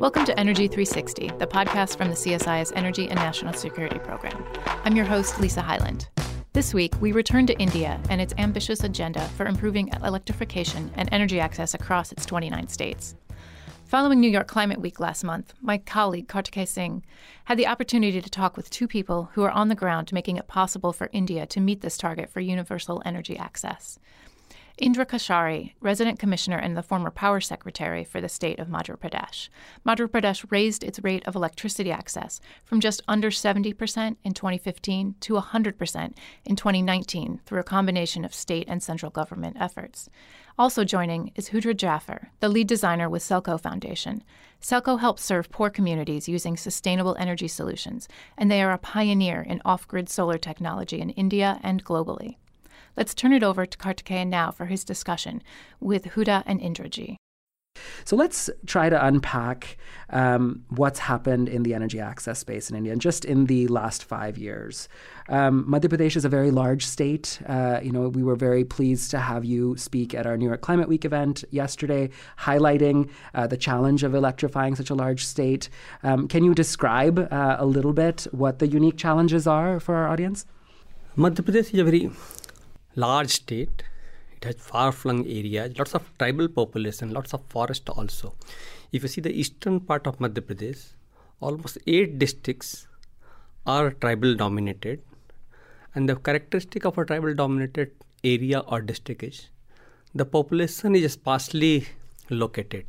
Welcome to Energy 360, the podcast from the CSIS Energy and National Security Program. I'm your host, Lisa Hyland. This week, we return to India and its ambitious agenda for improving electrification and energy access across its 29 states. Following New York Climate Week last month, my colleague Kartikeya Singh had the opportunity to talk with two people who are on the ground making it possible for India to meet this target for universal energy access. Indra Keshari, resident commissioner and the former power secretary for the state of Madhya Pradesh. Madhya Pradesh raised its rate of electricity access from just under 70% in 2015 to 100% in 2019 through a combination of state and central government efforts. Also joining is Huda Jaffer, the lead designer with Selco Foundation. Selco helps serve poor communities using sustainable energy solutions, and they are a pioneer in off grid solar technology in India and globally. Let's turn it over to Kartikeya now for his discussion with Huda and Indraji. So let's try to unpack um, what's happened in the energy access space in India, just in the last five years. Um, Madhya Pradesh is a very large state. Uh, you know, we were very pleased to have you speak at our New York Climate Week event yesterday, highlighting uh, the challenge of electrifying such a large state. Um, can you describe uh, a little bit what the unique challenges are for our audience? Madhya Pradesh is a very large state. Has far-flung areas, lots of tribal population, lots of forest also. If you see the eastern part of Madhya Pradesh, almost eight districts are tribal dominated, and the characteristic of a tribal dominated area or district is the population is sparsely located.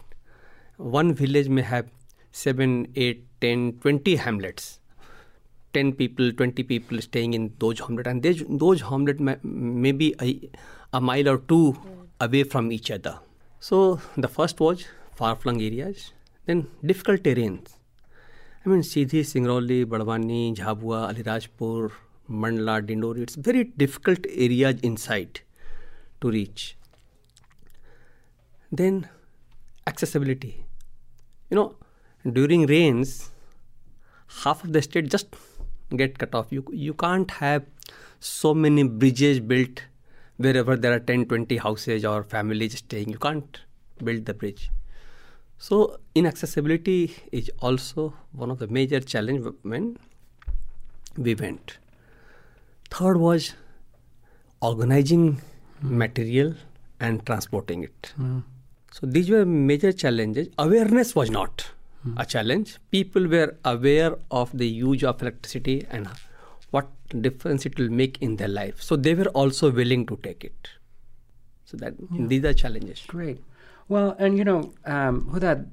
One village may have 7, 8, 10, 20 hamlets 10 people, 20 people staying in those hamlets, and those, hamlets may, be a, a mile or two away from each other. So the first was far-flung areas, then difficult terrains. I mean, Sidhi, Singrauli, Badwani, Jhabua, Alirajpur, Mandla, Dindori, it's very difficult areas inside to reach. Then accessibility. You know, during rains, half of the state just get cut off. You you can't have so many bridges built wherever there are 10 20 houses or families staying you can't build the bridge so inaccessibility is also one of the major challenge when we went third was organizing mm. material and transporting it mm. so these were major challenges awareness was not a challenge. People were aware of the use of electricity and what difference it will make in their life. So they were also willing to take it. So that yeah. these are challenges. Great. Well, and you know, um, Huda,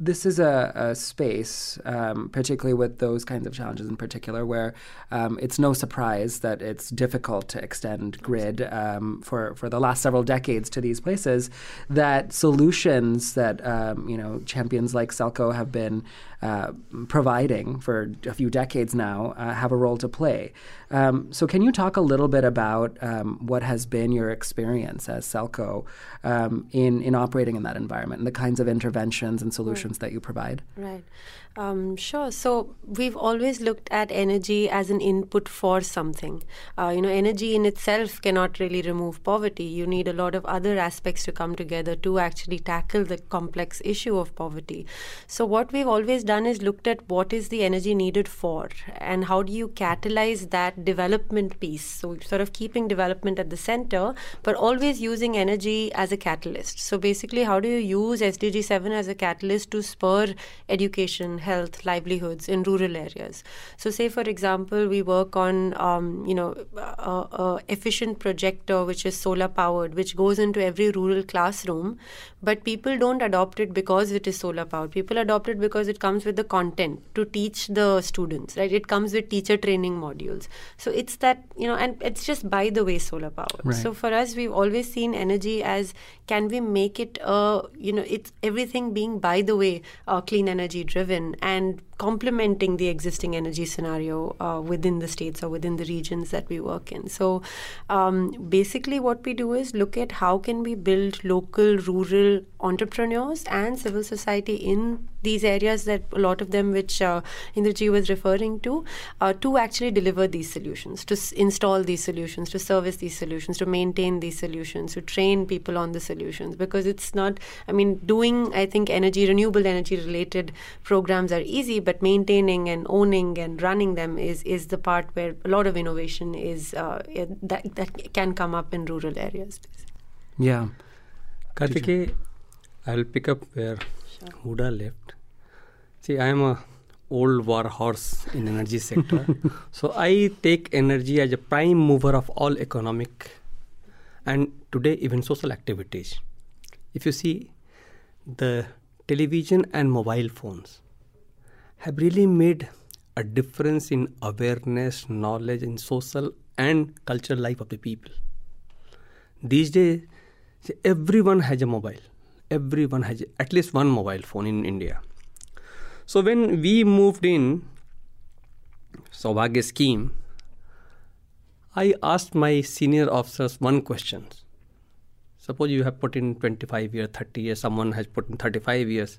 this is a, a space, um, particularly with those kinds of challenges in particular, where um, it's no surprise that it's difficult to extend grid um, for for the last several decades to these places. That solutions that um, you know champions like Selco have been uh, providing for a few decades now uh, have a role to play. Um, so, can you talk a little bit about um, what has been your experience as Selco in in operating in that environment and the kinds of interventions and solutions? solutions that you provide? Right. Um, sure. So we've always looked at energy as an input for something. Uh, you know, energy in itself cannot really remove poverty. You need a lot of other aspects to come together to actually tackle the complex issue of poverty. So what we've always done is looked at what is the energy needed for, and how do you catalyze that development piece. So sort of keeping development at the center, but always using energy as a catalyst. So basically, how do you use SDG 7 as a catalyst to spur education? Health, livelihoods in rural areas. So, say for example, we work on um, you know a, a efficient projector which is solar powered, which goes into every rural classroom, but people don't adopt it because it is solar powered. People adopt it because it comes with the content to teach the students. Right? It comes with teacher training modules. So it's that you know, and it's just by the way solar powered. Right. So for us, we've always seen energy as can we make it uh, you know it's everything being by the way uh, clean energy driven and complementing the existing energy scenario uh, within the states or within the regions that we work in. So um, basically what we do is look at how can we build local rural entrepreneurs and civil society in these areas that a lot of them which uh, Indraji was referring to uh, to actually deliver these solutions, to s- install these solutions, to service these solutions, to maintain these solutions, to train people on the solutions because it's not, I mean, doing, I think, energy, renewable energy related programs are easy, but maintaining and owning and running them is, is the part where a lot of innovation is uh, that, that can come up in rural areas. Yeah. Kartike, I will pick up where Huda left. See, I am a old war horse in energy sector. so I take energy as a prime mover of all economic and today even social activities. If you see the television and mobile phones have really made a difference in awareness, knowledge in social and cultural life of the people. These days everyone has a mobile everyone has at least one mobile phone in India. So when we moved in Saubhagya scheme, I asked my senior officers one question. Suppose you have put in 25 years, 30 years, someone has put in 35 years.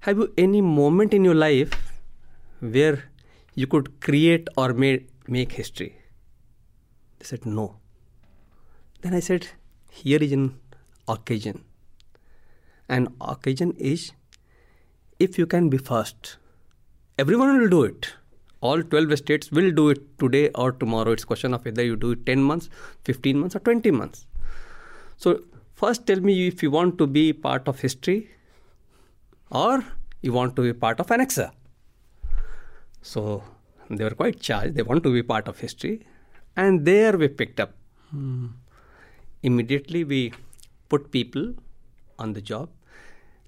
Have you any moment in your life where you could create or make, make history? They said no. Then I said, here is an occasion an occasion is if you can be first. Everyone will do it. All 12 states will do it today or tomorrow. It's question of whether you do it 10 months, 15 months or 20 months. So first tell me if you want to be part of history or you want to be part of Annexa. So they were quite charged. They want to be part of history. And there we picked up. Hmm. Immediately we put people on the job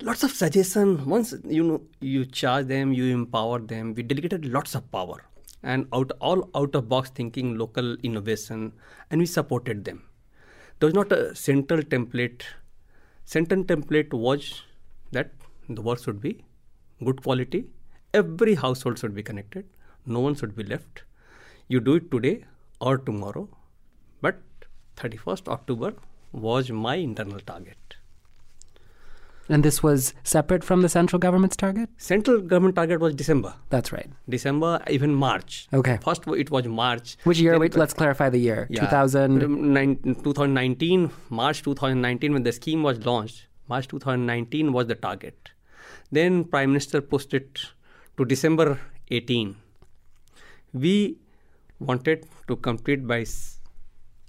lots of suggestion once you know you charge them you empower them we delegated lots of power and out all out of box thinking local innovation and we supported them there was not a central template central template was that the work should be good quality every household should be connected no one should be left you do it today or tomorrow but 31st october was my internal target and this was separate from the central government's target? Central government target was December. That's right. December, even March. Okay. First, it was March. Which year? Wait, let's clarify the year. Yeah, 2000. Um, 2019, March 2019, when the scheme was launched, March 2019 was the target. Then Prime Minister pushed it to December 18. We wanted to complete by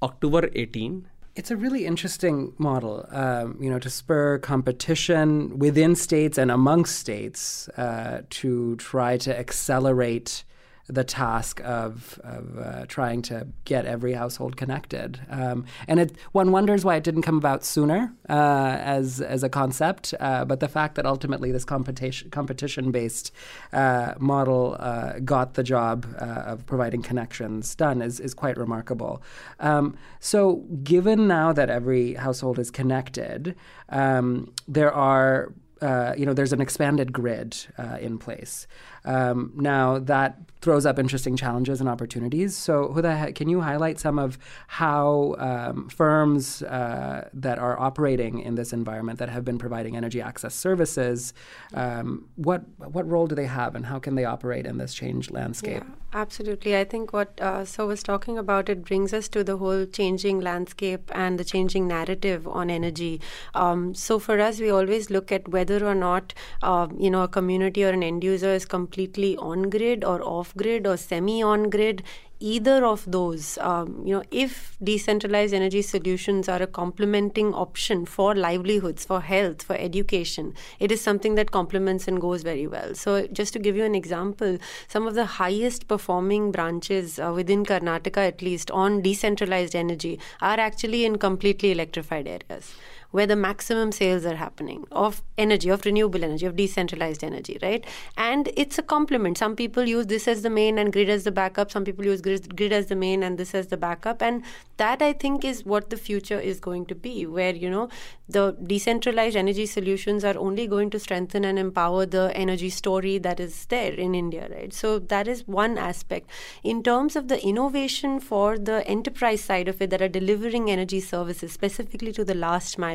October 18 it's a really interesting model, um, you know, to spur competition within states and amongst states uh, to try to accelerate the task of, of uh, trying to get every household connected. Um, and it, one wonders why it didn't come about sooner uh, as, as a concept, uh, but the fact that ultimately this competition, competition-based uh, model uh, got the job uh, of providing connections done is, is quite remarkable. Um, so given now that every household is connected, um, there are uh, you know, there's an expanded grid uh, in place. Um, now that throws up interesting challenges and opportunities. So, Huda, can you highlight some of how um, firms uh, that are operating in this environment that have been providing energy access services, um, what what role do they have, and how can they operate in this changed landscape? Yeah, absolutely. I think what uh, So was talking about it brings us to the whole changing landscape and the changing narrative on energy. Um, so for us, we always look at whether or not uh, you know a community or an end user is completely on grid or off grid or semi on grid either of those, um, you know, if decentralized energy solutions are a complementing option for livelihoods, for health, for education, it is something that complements and goes very well. So, just to give you an example, some of the highest performing branches uh, within Karnataka, at least, on decentralized energy are actually in completely electrified areas. Where the maximum sales are happening of energy, of renewable energy, of decentralized energy, right? And it's a complement. Some people use this as the main and grid as the backup. Some people use grid, grid as the main and this as the backup. And that I think is what the future is going to be, where, you know, the decentralized energy solutions are only going to strengthen and empower the energy story that is there in India, right? So that is one aspect. In terms of the innovation for the enterprise side of it that are delivering energy services, specifically to the last mile,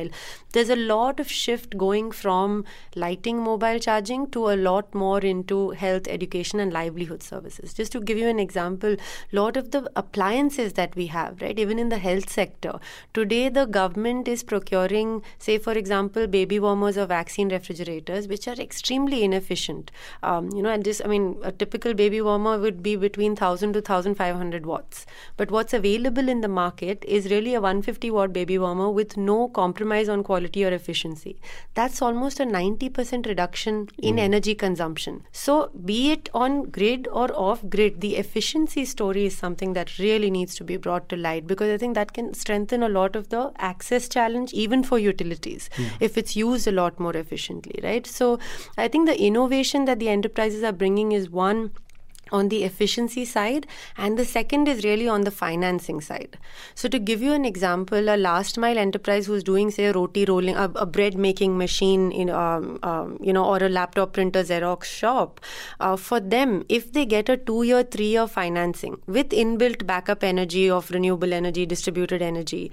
there's a lot of shift going from lighting mobile charging to a lot more into health, education, and livelihood services. Just to give you an example, a lot of the appliances that we have, right, even in the health sector, today the government is procuring, say, for example, baby warmers or vaccine refrigerators, which are extremely inefficient. Um, you know, and this, I mean, a typical baby warmer would be between 1000 to 1500 watts. But what's available in the market is really a 150 watt baby warmer with no compromise on quality or efficiency. That's almost a 90% reduction in mm. energy consumption. So, be it on grid or off grid, the efficiency story is something that really needs to be brought to light because I think that can strengthen a lot of the access challenge, even for utilities, yeah. if it's used a lot more efficiently, right? So, I think the innovation that the enterprises are bringing is one on the efficiency side and the second is really on the financing side. So to give you an example a last mile enterprise who's doing say a roti rolling a, a bread making machine in um, um, you know or a laptop printer xerox shop uh, for them if they get a 2 year 3 year financing with inbuilt backup energy of renewable energy distributed energy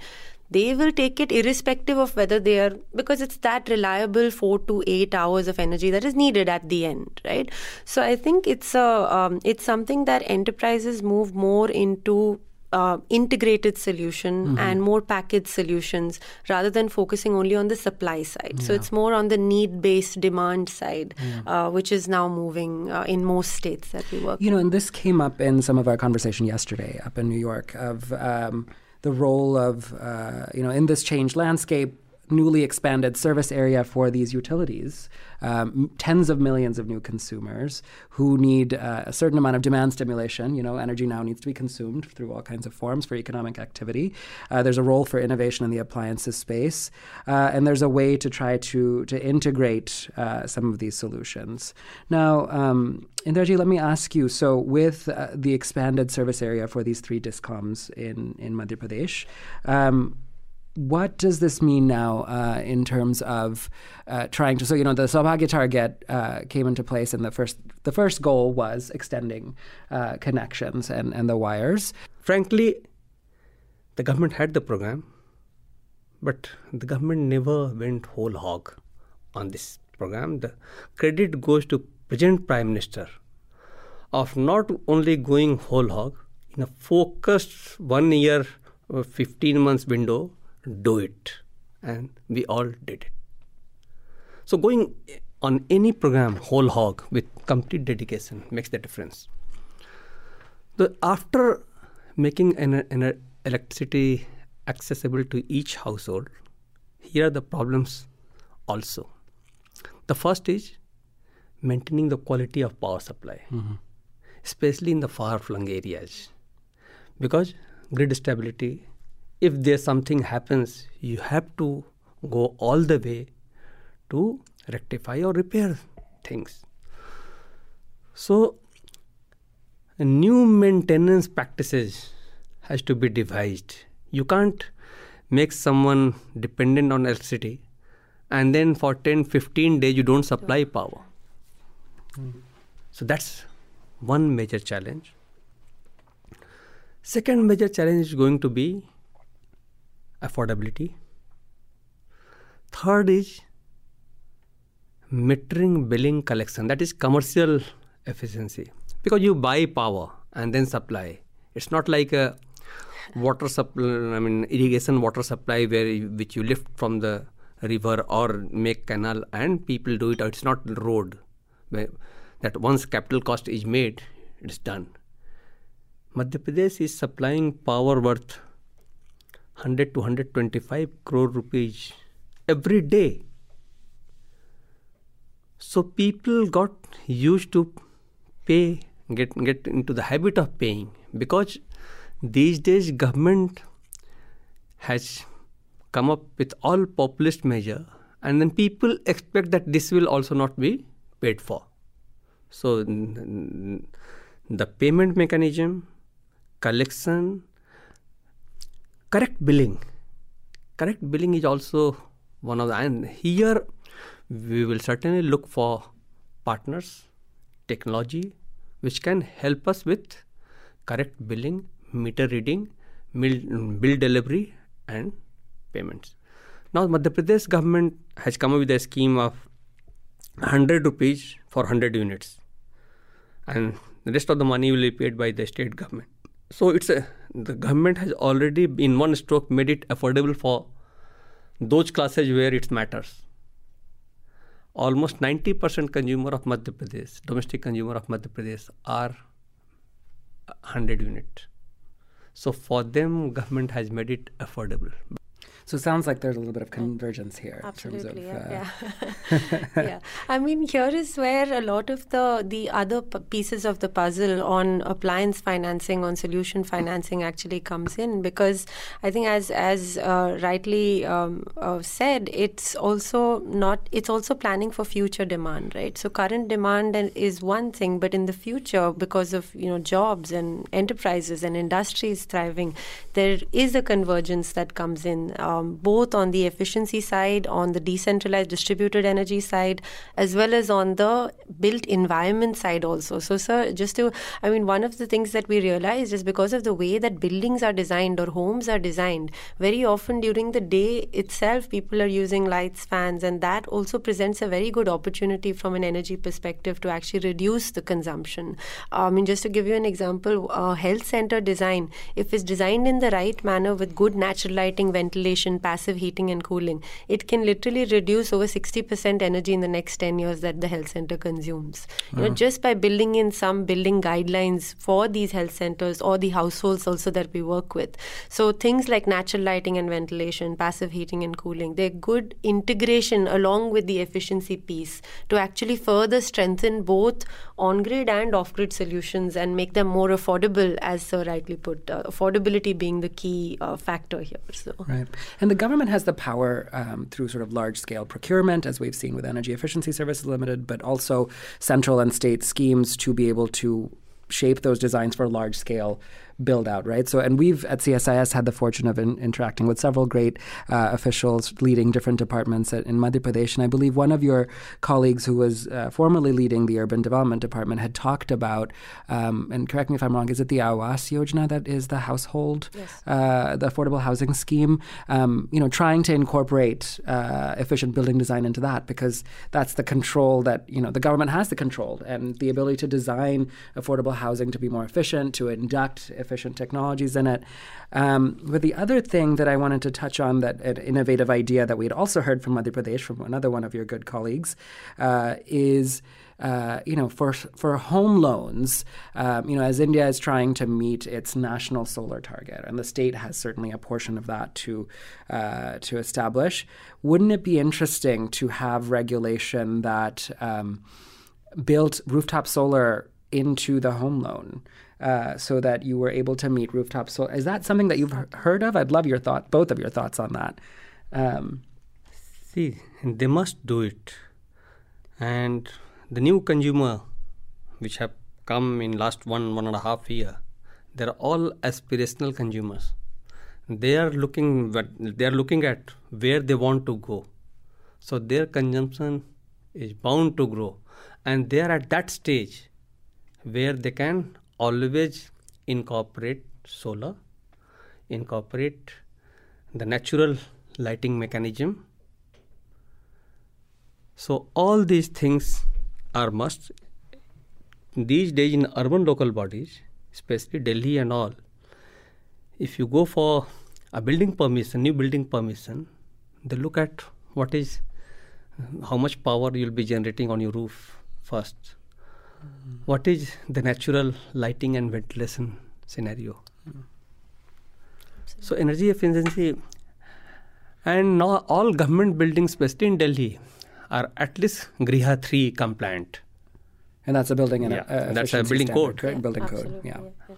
they will take it irrespective of whether they are because it's that reliable four to eight hours of energy that is needed at the end right so i think it's a um, it's something that enterprises move more into uh, integrated solution mm-hmm. and more packaged solutions rather than focusing only on the supply side. Yeah. So it's more on the need based demand side, yeah. uh, which is now moving uh, in most states that we work. You know, and this came up in some of our conversation yesterday up in New York of. Um, the role of, uh, you know, in this changed landscape, newly expanded service area for these utilities, um, tens of millions of new consumers who need uh, a certain amount of demand stimulation. You know, energy now needs to be consumed through all kinds of forms for economic activity. Uh, there's a role for innovation in the appliances space, uh, and there's a way to try to to integrate uh, some of these solutions. Now, um, Indraji, let me ask you. So, with uh, the expanded service area for these three discoms in in Madhya Pradesh. Um, what does this mean now uh, in terms of uh, trying to? So you know, the Saubhagya target uh, came into place, and the first the first goal was extending uh, connections and and the wires. Frankly, the government had the program, but the government never went whole hog on this program. The credit goes to present prime minister of not only going whole hog in a focused one year, uh, fifteen months window do it. And we all did it. So, going on any program whole hog with complete dedication makes the difference. The, after making an, an electricity accessible to each household, here are the problems also. The first is maintaining the quality of power supply, mm-hmm. especially in the far flung areas, because grid stability if there's something happens, you have to go all the way to rectify or repair things. So, new maintenance practices has to be devised. You can't make someone dependent on electricity and then for 10 15 days you don't supply power. Mm. So that's one major challenge. Second major challenge is going to be affordability. Third is metering, billing, collection. That is commercial efficiency because you buy power and then supply. It's not like a water supply. I mean irrigation water supply where you, which you lift from the river or make canal and people do it. It's not road. That once capital cost is made, it's done. Madhya Pradesh is supplying power worth 100 to 125 crore rupees every day. So people got used to pay, get get into the habit of paying because these days government has come up with all populist measure and then people expect that this will also not be paid for. So the payment mechanism, collection, correct billing. Correct billing is also one of the and here we will certainly look for partners, technology, which can help us with correct billing, meter reading, bill delivery, and payments. Now, Madhya Pradesh government has come up with a scheme of 100 rupees for 100 units, and the rest of the money will be paid by the state government. So, it's a the government has already in one stroke made it affordable for those classes where it matters. Almost 90% consumer of Madhya Pradesh, domestic consumer of Madhya Pradesh, are 100 unit. So for them, government has made it affordable. So it sounds like there's a little bit of convergence here. Absolutely, in terms of, yeah. Uh... yeah. yeah. I mean, here is where a lot of the the other p- pieces of the puzzle on appliance financing, on solution financing, actually comes in because I think, as as uh, rightly um, uh, said, it's also not. It's also planning for future demand, right? So current demand is one thing, but in the future, because of you know jobs and enterprises and industries thriving, there is a convergence that comes in. Uh, um, both on the efficiency side, on the decentralized distributed energy side, as well as on the built environment side also. So, sir, just to, I mean, one of the things that we realized is because of the way that buildings are designed or homes are designed, very often during the day itself, people are using lights, fans, and that also presents a very good opportunity from an energy perspective to actually reduce the consumption. I mean, just to give you an example, a health center design, if it's designed in the right manner with good natural lighting, ventilation, passive heating and cooling, it can literally reduce over 60% energy in the next 10 years that the health center consumes. You know, uh-huh. just by building in some building guidelines for these health centers or the households also that we work with. So things like natural lighting and ventilation, passive heating and cooling, they're good integration along with the efficiency piece to actually further strengthen both on-grid and off-grid solutions and make them more affordable, as Sir rightly put, uh, affordability being the key uh, factor here. So. Right. And the government has the power um, through sort of large scale procurement, as we've seen with Energy Efficiency Services Limited, but also central and state schemes to be able to shape those designs for large scale build out, right? So, and we've at CSIS had the fortune of in, interacting with several great uh, officials leading different departments at, in Madhya Pradesh. And I believe one of your colleagues who was uh, formerly leading the urban development department had talked about, um, and correct me if I'm wrong, is it the Awas Yojana that is the household, yes. uh, the affordable housing scheme? Um, you know, trying to incorporate uh, efficient building design into that because that's the control that, you know, the government has the control and the ability to design affordable housing to be more efficient, to induct efficient technologies in it. Um, but the other thing that I wanted to touch on, that an innovative idea that we had also heard from Madhya Pradesh from another one of your good colleagues, uh, is. Uh, you know, for for home loans, um, you know, as India is trying to meet its national solar target, and the state has certainly a portion of that to uh, to establish. Wouldn't it be interesting to have regulation that um, built rooftop solar into the home loan? Uh, so that you were able to meet rooftop solar. Is that something that you've heard of? I'd love your thought, both of your thoughts on that. Um, See, they must do it, and the new consumer, which have come in last one one and a half year, they're all aspirational consumers. They are looking they are looking at where they want to go, so their consumption is bound to grow, and they are at that stage where they can always incorporate solar, incorporate the natural lighting mechanism. So all these things are must. These days in urban local bodies, especially Delhi and all, if you go for a building permission, new building permission, they look at what is how much power you'll be generating on your roof first what is the natural lighting and ventilation scenario? So energy efficiency and now all government buildings, especially in Delhi, are at least Griha 3 compliant. And that's a building and yeah. a, that's a building standard, code. Building Absolutely. code, yeah. yeah.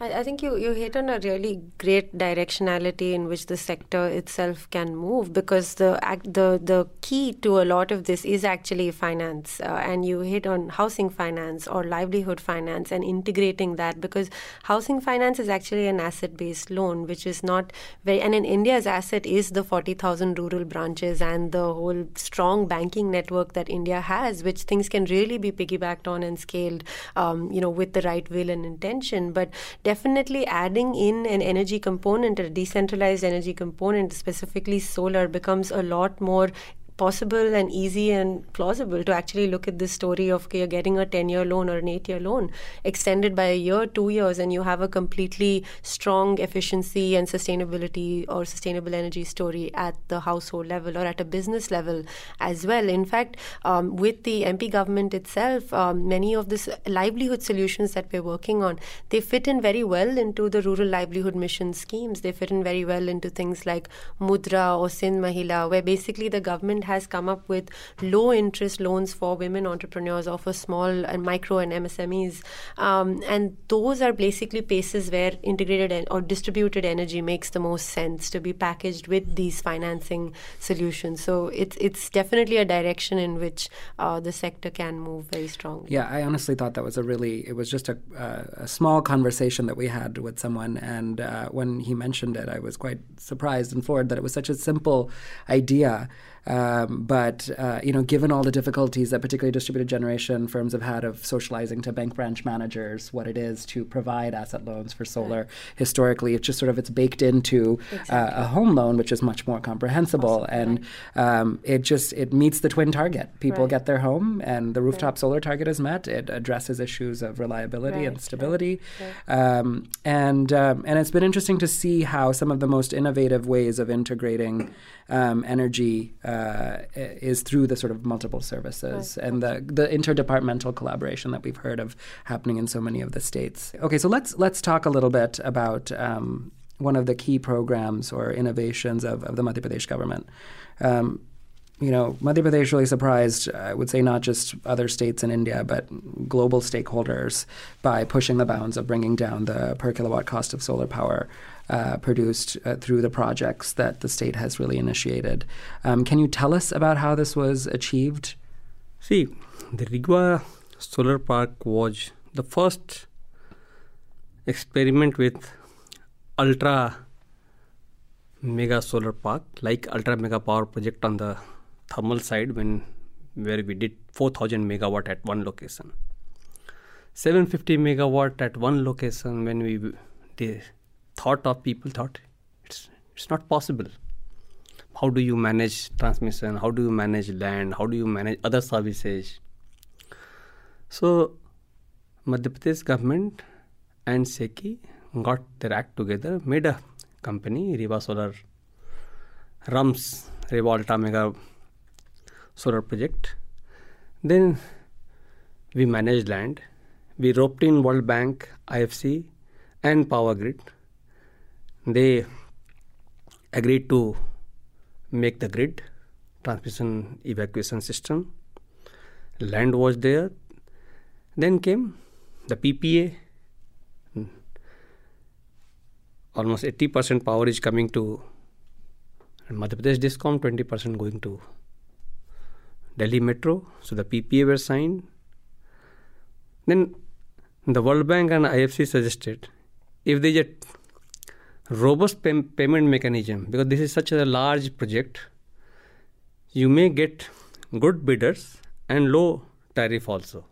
I, I, think you, you hit on a really great directionality in which the sector itself can move because the the the key to a lot of this is actually finance, uh, and you hit on housing finance or livelihood finance and integrating that because housing finance is actually an asset based loan, which is not very and in India's asset is the forty thousand rural branches and the whole strong banking network that India has, which things can really be piggybacked on and scaled, um, you know, with the right will and intention, but definitely adding in an energy component, a decentralized energy component, specifically solar, becomes a lot more possible and easy and plausible to actually look at this story of okay, you're getting a 10 year loan or an 8 year loan extended by a year, two years, and you have a completely strong efficiency and sustainability or sustainable energy story at the household level or at a business level as well. In fact, um, with the MP government itself, um, many of the livelihood solutions that we're working on, they fit in very well into the rural livelihood mission schemes. They fit in very well into things like Mudra or Sin Mahila, where basically the government has come up with low interest loans for women entrepreneurs or for small and micro and MSMEs. Um, and those are basically places where integrated en- or distributed energy makes the most sense to be packaged with these financing solutions. So it's, it's definitely a direction in which uh, the sector can move very strongly. Yeah, I honestly thought that was a really, it was just a, uh, a small conversation that we had with someone. And uh, when he mentioned it, I was quite surprised and floored that it was such a simple idea. Um, but uh, you know, given all the difficulties that particularly distributed generation firms have had of socializing to bank branch managers what it is to provide asset loans for solar, right. historically it's just sort of it's baked into exactly. uh, a home loan, which is much more comprehensible, and um, it just it meets the twin target. People right. get their home, and the rooftop solar target is met. It addresses issues of reliability and stability, um, and um, and it's been interesting to see how some of the most innovative ways of integrating um, energy. Uh, is through the sort of multiple services right. and the the interdepartmental collaboration that we've heard of happening in so many of the states. Okay, so let's let's talk a little bit about um, one of the key programs or innovations of, of the Madhya Pradesh government. Um, you know, Madhya Pradesh really surprised, I would say, not just other states in India, but global stakeholders by pushing the bounds of bringing down the per kilowatt cost of solar power uh, produced uh, through the projects that the state has really initiated. Um, can you tell us about how this was achieved? See, the Rewa Solar Park was the first experiment with ultra mega solar park, like ultra mega power project on the thermal side, when where we did 4000 megawatt at one location. 750 megawatt at one location when we did thought of people thought it's it's not possible. How do you manage transmission? How do you manage land? How do you manage other services? So madhya pradesh government and SECI got their act together made a company Rewa solar rums ultra mega solar project. Then we managed land. We roped in world bank ifc and power grid they agreed to make the grid transmission evacuation system. Land was there. Then came the ppa almost 80% power is coming to madhya pradesh discom 20% going to delhi metro. So the ppa were signed. Then the world bank and ifc suggested if they get robust pay- payment mechanism because this is such a large project. You may get good bidders and low tariff also.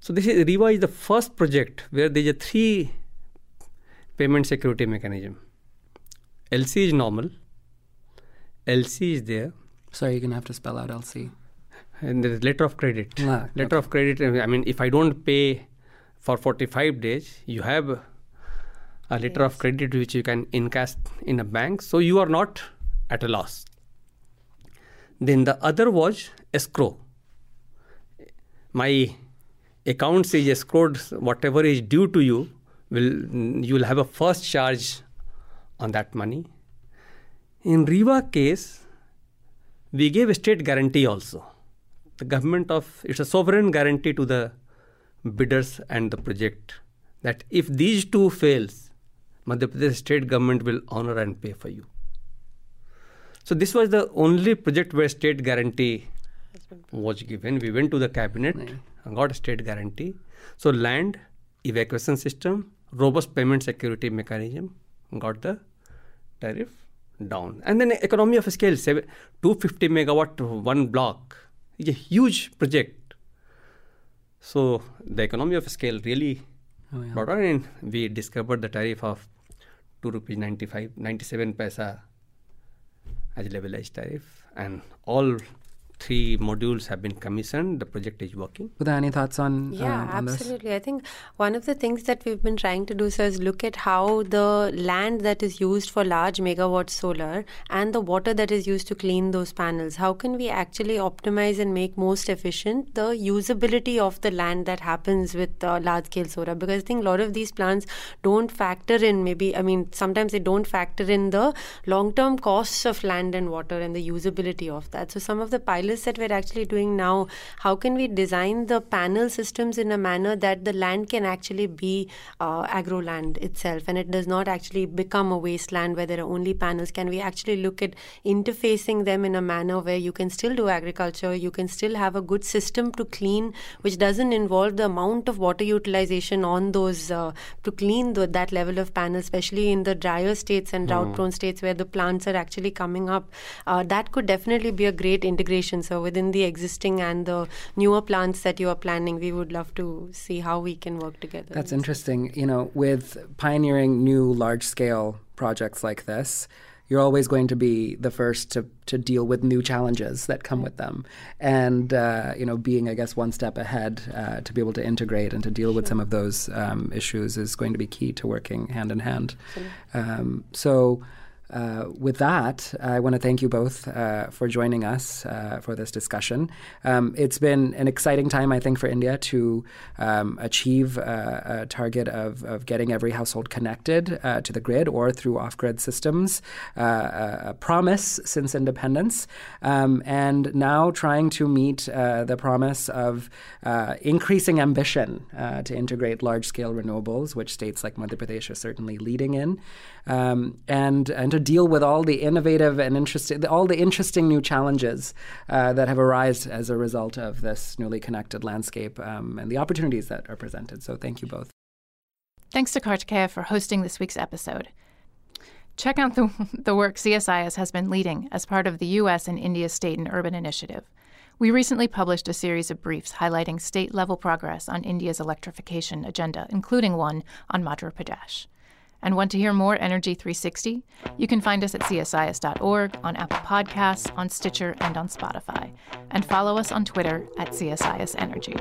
So this is Rewa is the first project where there is a three payment security mechanism. Lc is normal. Lc is there. Sorry you're gonna have to spell out lc and there is letter of credit. Ah, letter okay. of credit i mean if i don't pay for 45 days you have a letter yes. of credit which you can encash in a bank so you are not at a loss. Then the other was escrow. My account is escrowed whatever is due to you will you will have a first charge on that money. In Rewa case we gave a state guarantee also. The government of it's a sovereign guarantee to the bidders and the project that if these two fails, Madhya Pradesh state government will honor and pay for you. So this was the only project where state guarantee was given. We went to the cabinet and got a state guarantee. So land, evacuation system, robust payment security mechanism, got the tariff down. And then economy of scale, 250 megawatt one block is a huge project. So the economy of scale really oh, yeah. brought on and we discovered the tariff of 2 rupees 95, 97 paisa as levelized tariff and all three modules have been commissioned. The project is working. Are there any thoughts on Yeah, uh, on absolutely. This? I think one of the things that we've been trying to do sir, is look at how the land that is used for large megawatt solar and the water that is used to clean those panels, how can we actually optimize and make most efficient the usability of the land that happens with uh, large scale solar? Because I think a lot of these plants don't factor in maybe, I mean, sometimes they don't factor in the long term costs of land and water and the usability of that. So some of the pilots that we're actually doing now, how can we design the panel systems in a manner that the land can actually be uh, agro land itself and it does not actually become a wasteland where there are only panels? Can we actually look at interfacing them in a manner where you can still do agriculture, you can still have a good system to clean, which doesn't involve the amount of water utilization on those uh, to clean the, that level of panel, especially in the drier states and drought prone mm. states where the plants are actually coming up. Uh, that could definitely be a great integration so within the existing and the newer plants that you are planning, we would love to see how we can work together. That's interesting. You know, with pioneering new large scale projects like this, you're always going to be the first to, to deal with new challenges that come with them. And, uh, you know, being, I guess, one step ahead uh, to be able to integrate and to deal with some of those um, issues is going to be key to working hand in hand. Um, so, uh, with that, I want to thank you both uh, for joining us uh, for this discussion. Um, it's been an exciting time, I think, for India to um, achieve uh, a target of, of getting every household connected uh, to the grid or through off grid systems, uh, a promise since independence, um, and now trying to meet the promise of increasing ambition to integrate large scale renewables, which states like Madhya Pradesh are certainly leading in, um, and, and to deal with all the innovative and interesting, all the interesting new challenges uh, that have arisen as a result of this newly connected landscape um, and the opportunities that are presented. So thank you both. Thanks to Kartikeya for hosting this week's episode. Check out the, the work CSIS has been leading as part of the U.S. and India State and Urban Initiative. We recently published a series of briefs highlighting state level progress on India's electrification agenda, including one on Madhya Pradesh. And want to hear more Energy 360? You can find us at csis.org, on Apple Podcasts, on Stitcher, and on Spotify. And follow us on Twitter at CSIS Energy.